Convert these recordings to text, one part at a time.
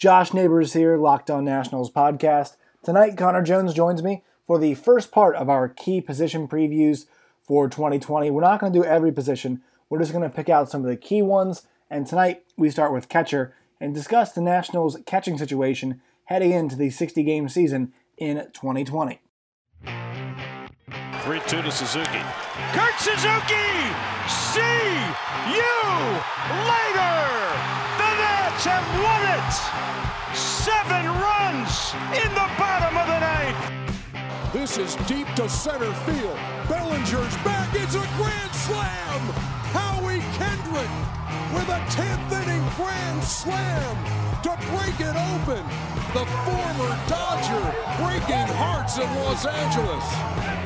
Josh Neighbors here, Locked On Nationals podcast. Tonight, Connor Jones joins me for the first part of our key position previews for 2020. We're not going to do every position, we're just going to pick out some of the key ones. And tonight, we start with catcher and discuss the Nationals' catching situation heading into the 60 game season in 2020. 3 2 to Suzuki. Kurt Suzuki! Seven runs in the bottom of the ninth. This is deep to center field. Bellinger's back. It's a grand slam! Howie Kendrick with a 10th inning grand slam to break it open. The former Dodger breaking hearts in Los Angeles.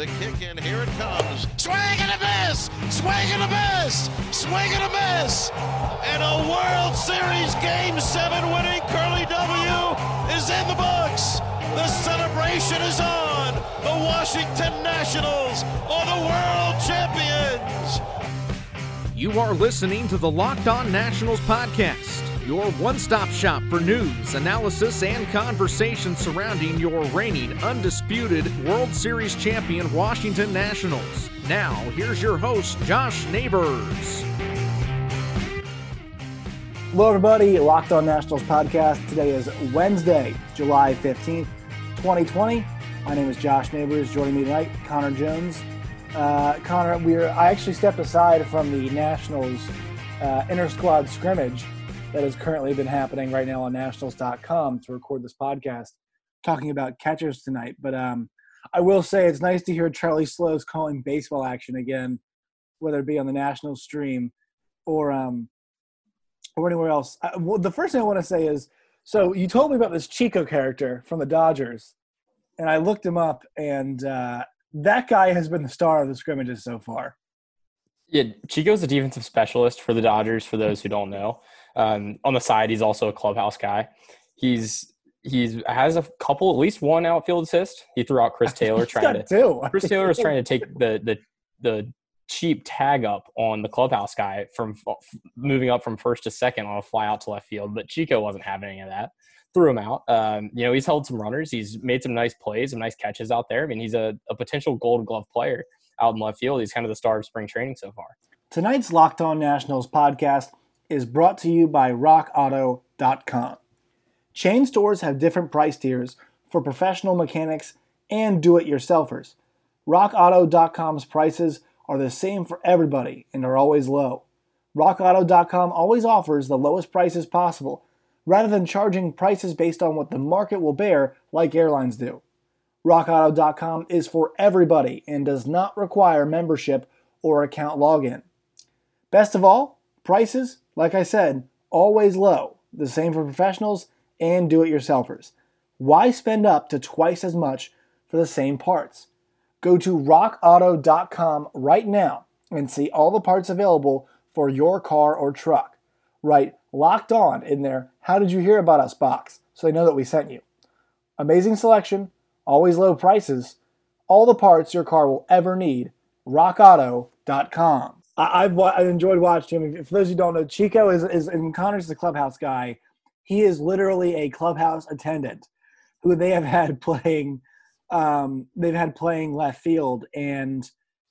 The kick in, here it comes. Swing and a miss! Swing and a miss! Swing and a miss! And a World Series Game 7 winning Curly W is in the books. The celebration is on. The Washington Nationals are the world champions. You are listening to the Locked On Nationals podcast your one stop shop for news, analysis, and conversation surrounding your reigning, undisputed World Series champion Washington Nationals. Now, here's your host, Josh Neighbors. Hello, everybody. Locked On Nationals podcast. Today is Wednesday, July 15th, 2020. My name is Josh Neighbors. Joining me tonight, Connor Jones. Uh, Connor, we're I actually stepped aside from the Nationals uh, inter squad scrimmage that has currently been happening right now on nationals.com to record this podcast talking about catchers tonight. But um, I will say it's nice to hear Charlie Slowes calling baseball action again, whether it be on the national stream or um, or anywhere else. I, well, the first thing I want to say is so you told me about this Chico character from the Dodgers, and I looked him up, and uh, that guy has been the star of the scrimmages so far. Yeah, Chico's a defensive specialist for the Dodgers. For those who don't know, um, on the side, he's also a clubhouse guy. He's he's has a couple, at least one outfield assist. He threw out Chris Taylor trying to. Two. Chris Taylor was trying to take the the the cheap tag up on the clubhouse guy from moving up from first to second on a fly out to left field, but Chico wasn't having any of that. Threw him out. Um, you know, he's held some runners. He's made some nice plays, some nice catches out there. I mean, he's a, a potential Gold Glove player out in left field. He's kind of the star of spring training so far. Tonight's Locked On Nationals podcast is brought to you by RockAuto.com. Chain stores have different price tiers for professional mechanics and do it yourselfers. RockAuto.com's prices are the same for everybody and are always low. RockAuto.com always offers the lowest prices possible rather than charging prices based on what the market will bear like airlines do. RockAuto.com is for everybody and does not require membership or account login. Best of all, prices like I said, always low, the same for professionals and do it yourselfers. Why spend up to twice as much for the same parts? Go to rockauto.com right now and see all the parts available for your car or truck. Write locked on in there, how did you hear about us box so they know that we sent you. Amazing selection, always low prices, all the parts your car will ever need. rockauto.com. I, have I enjoyed watching him. For those who don't know, Chico is is and Connor's the clubhouse guy. He is literally a clubhouse attendant who they have had playing. Um, they've had playing left field, and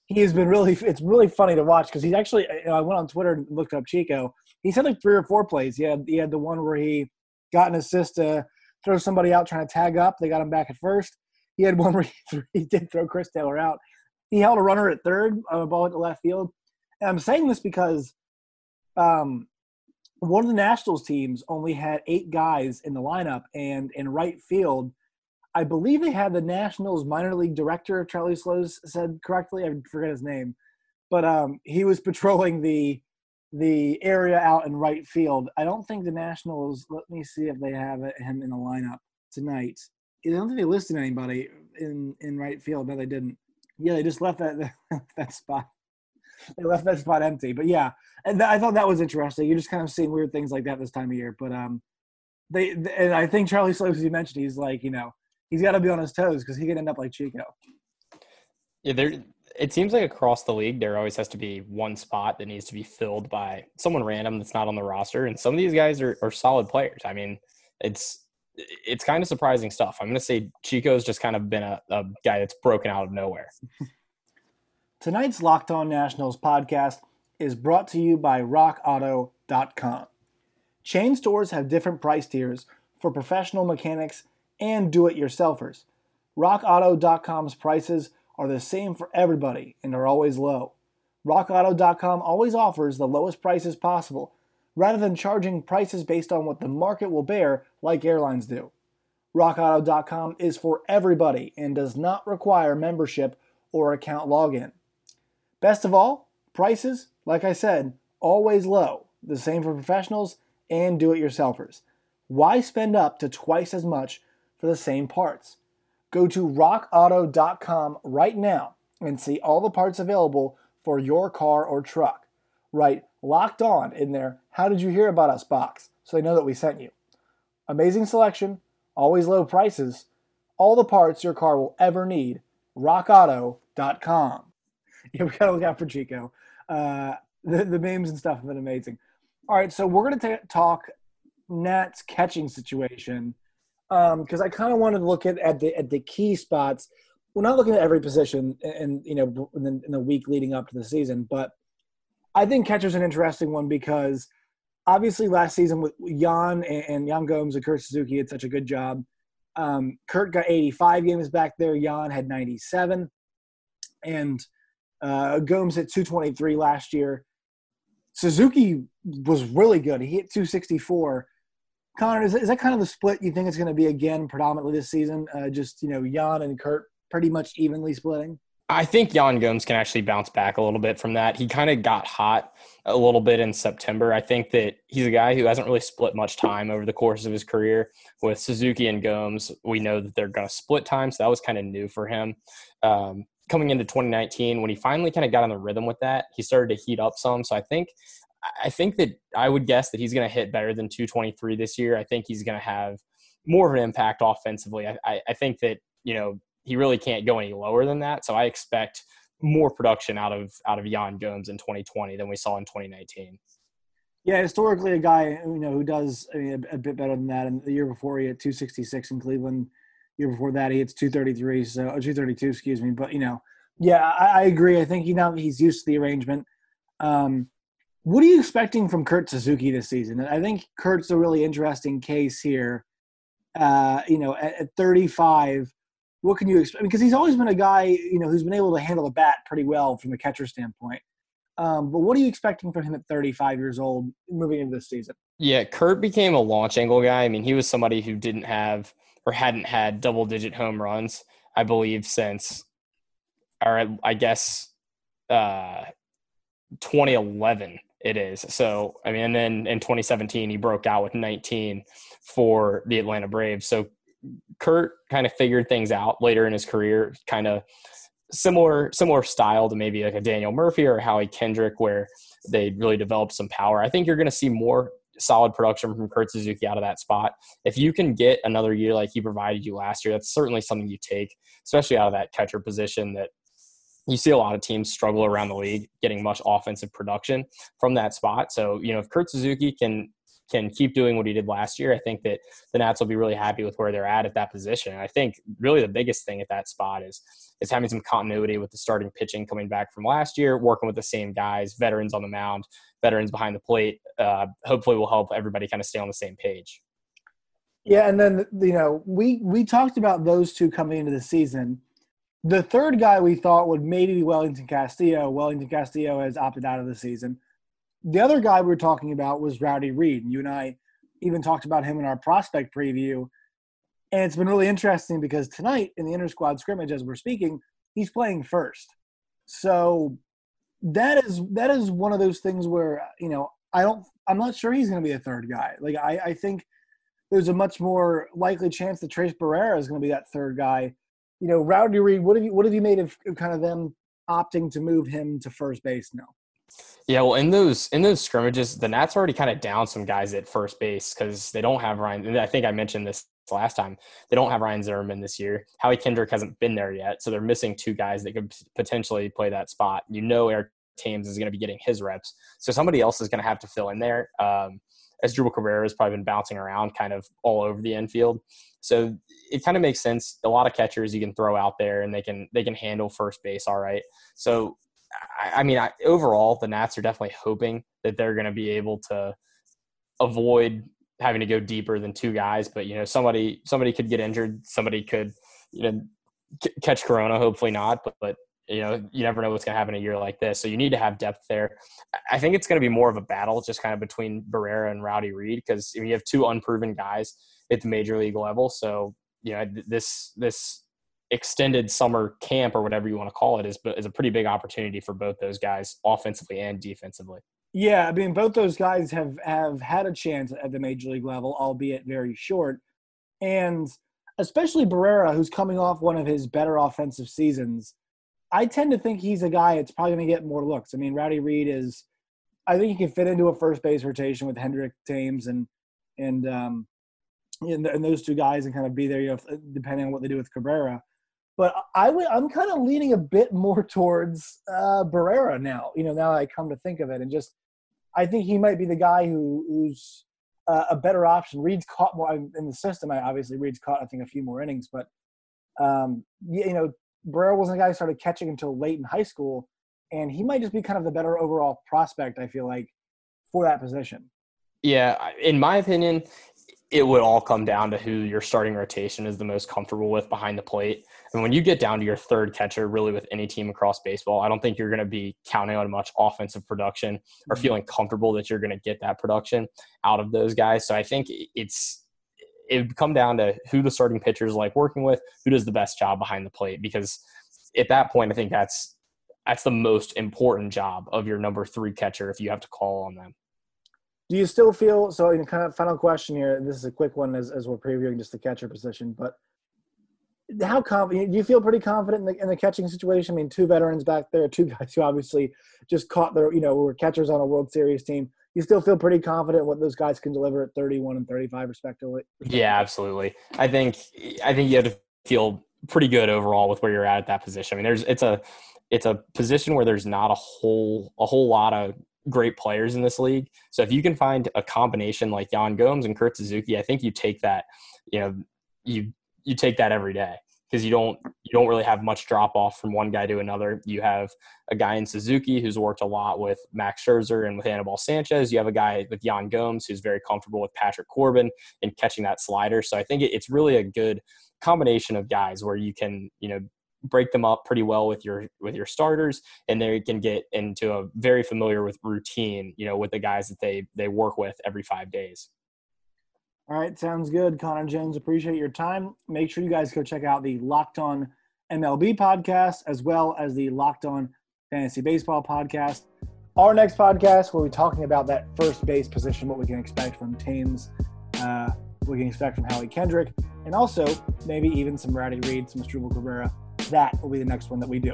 he has been really. It's really funny to watch because he's actually. You know, I went on Twitter and looked up Chico. He's had like three or four plays. He had he had the one where he got an assist to throw somebody out trying to tag up. They got him back at first. He had one where he, threw, he did throw Chris Taylor out. He held a runner at third on a ball the left field. And I'm saying this because um, one of the Nationals teams only had eight guys in the lineup, and in right field, I believe they had the Nationals minor league director, Charlie Slowes said correctly. I forget his name, but um, he was patrolling the the area out in right field. I don't think the Nationals. Let me see if they have him in the lineup tonight. I don't think they listed anybody in in right field. No, they didn't. Yeah, they just left that that spot they left that spot empty. But yeah, and th- I thought that was interesting. You're just kind of seeing weird things like that this time of year. But um, they and I think Charlie Slowes, as you mentioned, he's like you know he's got to be on his toes because he could end up like Chico. Yeah, there. it seems like across the league there always has to be one spot that needs to be filled by someone random that's not on the roster and some of these guys are, are solid players i mean it's it's kind of surprising stuff i'm going to say chico's just kind of been a, a guy that's broken out of nowhere tonight's locked on nationals podcast is brought to you by rockauto.com chain stores have different price tiers for professional mechanics and do-it-yourselfers rockauto.com's prices are the same for everybody and are always low. RockAuto.com always offers the lowest prices possible, rather than charging prices based on what the market will bear like airlines do. RockAuto.com is for everybody and does not require membership or account login. Best of all, prices, like I said, always low, the same for professionals and do it yourselfers. Why spend up to twice as much for the same parts? Go to rockauto.com right now and see all the parts available for your car or truck. Write locked on in there, how did you hear about us box so they know that we sent you. Amazing selection, always low prices, all the parts your car will ever need. RockAuto.com. Yeah, we gotta look out for Chico. Uh, the, the memes and stuff have been amazing. All right, so we're gonna talk Nat's catching situation because um, I kind of wanted to look at, at the at the key spots. We're not looking at every position, and you know, in the, in the week leading up to the season, but I think catcher's an interesting one because obviously last season with Yan and, and Yan Gomes and Kurt Suzuki had such a good job. Um, Kurt got 85 games back there. Yan had 97, and uh, Gomes hit 223 last year. Suzuki was really good. He hit 264 Connor, is, is that kind of the split you think it's going to be again, predominantly this season? Uh, just you know, Yan and Kurt pretty much evenly splitting. I think Yan Gomes can actually bounce back a little bit from that. He kind of got hot a little bit in September. I think that he's a guy who hasn't really split much time over the course of his career. With Suzuki and Gomes, we know that they're going to split time, so that was kind of new for him. Um, coming into 2019, when he finally kind of got on the rhythm with that, he started to heat up some. So I think I think that I would guess that he's going to hit better than 223 this year. I think he's going to have more of an impact offensively. I, I, I, think that you know he really can't go any lower than that. So I expect more production out of out of Yan Gomes in 2020 than we saw in 2019. Yeah, historically, a guy you know who does I mean, a, a, bit better than that. And the year before, he had 266 in Cleveland. Year before that, he hits 233, so 232, excuse me. But you know, yeah, I, I agree. I think you know he's used to the arrangement. Um, what are you expecting from Kurt Suzuki this season? I think Kurt's a really interesting case here. Uh, you know, at, at 35, what can you expect? Because he's always been a guy, you know, who's been able to handle the bat pretty well from the catcher standpoint. Um, but what are you expecting from him at 35 years old moving into this season? Yeah, Kurt became a launch angle guy. I mean, he was somebody who didn't have or hadn't had double digit home runs, I believe, since, or I guess, uh, 2011 it is. So, I mean, and then in 2017, he broke out with 19 for the Atlanta Braves. So, Kurt kind of figured things out later in his career, kind of similar similar style to maybe like a Daniel Murphy or Howie Kendrick, where they really developed some power. I think you're going to see more solid production from Kurt Suzuki out of that spot. If you can get another year like he provided you last year, that's certainly something you take, especially out of that catcher position that you see a lot of teams struggle around the league getting much offensive production from that spot. So, you know, if Kurt Suzuki can can keep doing what he did last year, I think that the Nats will be really happy with where they're at at that position. And I think really the biggest thing at that spot is is having some continuity with the starting pitching coming back from last year, working with the same guys, veterans on the mound, veterans behind the plate. Uh, hopefully, will help everybody kind of stay on the same page. Yeah, and then you know we we talked about those two coming into the season the third guy we thought would maybe be Wellington Castillo. Wellington Castillo has opted out of the season. The other guy we were talking about was Raudy Read. And You and I even talked about him in our prospect preview. And it's been really interesting because tonight in the inter squad scrimmage, as we're speaking, he's playing first. So that is that is one of those things where you know I don't I'm not sure he's going to be a third guy. Like I, I think there's a much more likely chance that Tres Barrera is going to be that third guy you know, Raudy Read, what have you what have you made of kind of them opting to move him to first base now? Yeah, well, in those in those scrimmages, the Nats already kind of down some guys at first base because they don't have Ryan. I think I mentioned this last time. They don't have Ryan Zimmerman this year. Howie Kendrick hasn't been there yet, so they're missing two guys that could potentially play that spot. You know, Eric Thames is going to be getting his reps, so somebody else is going to have to fill in there. Um, Asdrubal Cabrera has probably been bouncing around kind of all over the infield. So it kind of makes sense. A lot of catchers you can throw out there and they can they can handle first base all right. So I, I mean, I, overall, the Nats are definitely hoping that they're going to be able to avoid having to go deeper than two guys. But you know, somebody somebody could get injured. Somebody could you know c- catch corona. Hopefully not. But, but you know, you never know what's going to happen in a year like this. So you need to have depth there. I think it's going to be more of a battle, just kind of between Barrera and Raudy Read, because you have two unproven guys at the major league level. So you know, this this extended summer camp or whatever you want to call it is is a pretty big opportunity for both those guys offensively and defensively. Yeah, I mean both those guys have have had a chance at the major league level, albeit very short. And especially Barrera, who's coming off one of his better offensive seasons, I tend to think he's a guy that's probably going to get more looks. I mean, Raudy Read is, I think he can fit into a first base rotation with Kendrick Thames and and um, and, and those two guys and kind of be there, you know, depending on what they do with Cabrera. But I would, I'm kind of leaning a bit more towards uh, Barrera now. You know, now I come to think of it, and just I think he might be the guy who, who's uh, a better option. Read's caught more in the system. I obviously Read's caught I think a few more innings, but um, you know, Barrera wasn't a guy who started catching until late in high school, and he might just be kind of the better overall prospect. I feel like for that position. Yeah, in my opinion, it would all come down to who your starting rotation is the most comfortable with behind the plate. And when you get down to your third catcher, really with any team across baseball, I don't think you're going to be counting on much offensive production or mm-hmm. feeling comfortable that you're going to get that production out of those guys. So I think it's it would come down to who the starting pitcher is like working with, who does the best job behind the plate. Because at that point, I think that's that's the most important job of your number three catcher if you have to call on them do you still feel so? In kind of final question here. This is a quick one as, as we're previewing just the catcher position, but how confident do you feel pretty confident in the, in the catching situation? I mean, two veterans back there, two guys who obviously just caught their, you know, were catchers on a World Series team. You still feel pretty confident what those guys can deliver at 31 and 35 respectively? Yeah, absolutely. I think I think you have to feel pretty good overall with where you're at at that position. I mean, there's it's a it's a position where there's not a whole a whole lot of great players in this league. So if you can find a combination like Yan Gomes and Kurt Suzuki, I think you take that, you know, you you take that every day because you don't you don't really have much drop off from one guy to another. You have a guy in Suzuki who's worked a lot with Max Scherzer and with Anibal Sanchez. You have a guy with Yan Gomes who's very comfortable with Patrick Corbin and catching that slider. So I think it's really a good combination of guys where you can you know break them up pretty well with your with your starters and they can get into a very familiar with routine you know with the guys that they they work with every five days all right sounds good. Connor jones appreciate your time. Make sure you guys go check out the locked on mlb podcast as well as the locked on fantasy baseball podcast. Our next podcast we'll be talking about that first base position what we can expect from teams uh, we can expect from howie kendrick and also maybe even some Raudy Read, some Asdrubal Cabrera, that will be the next one that we do.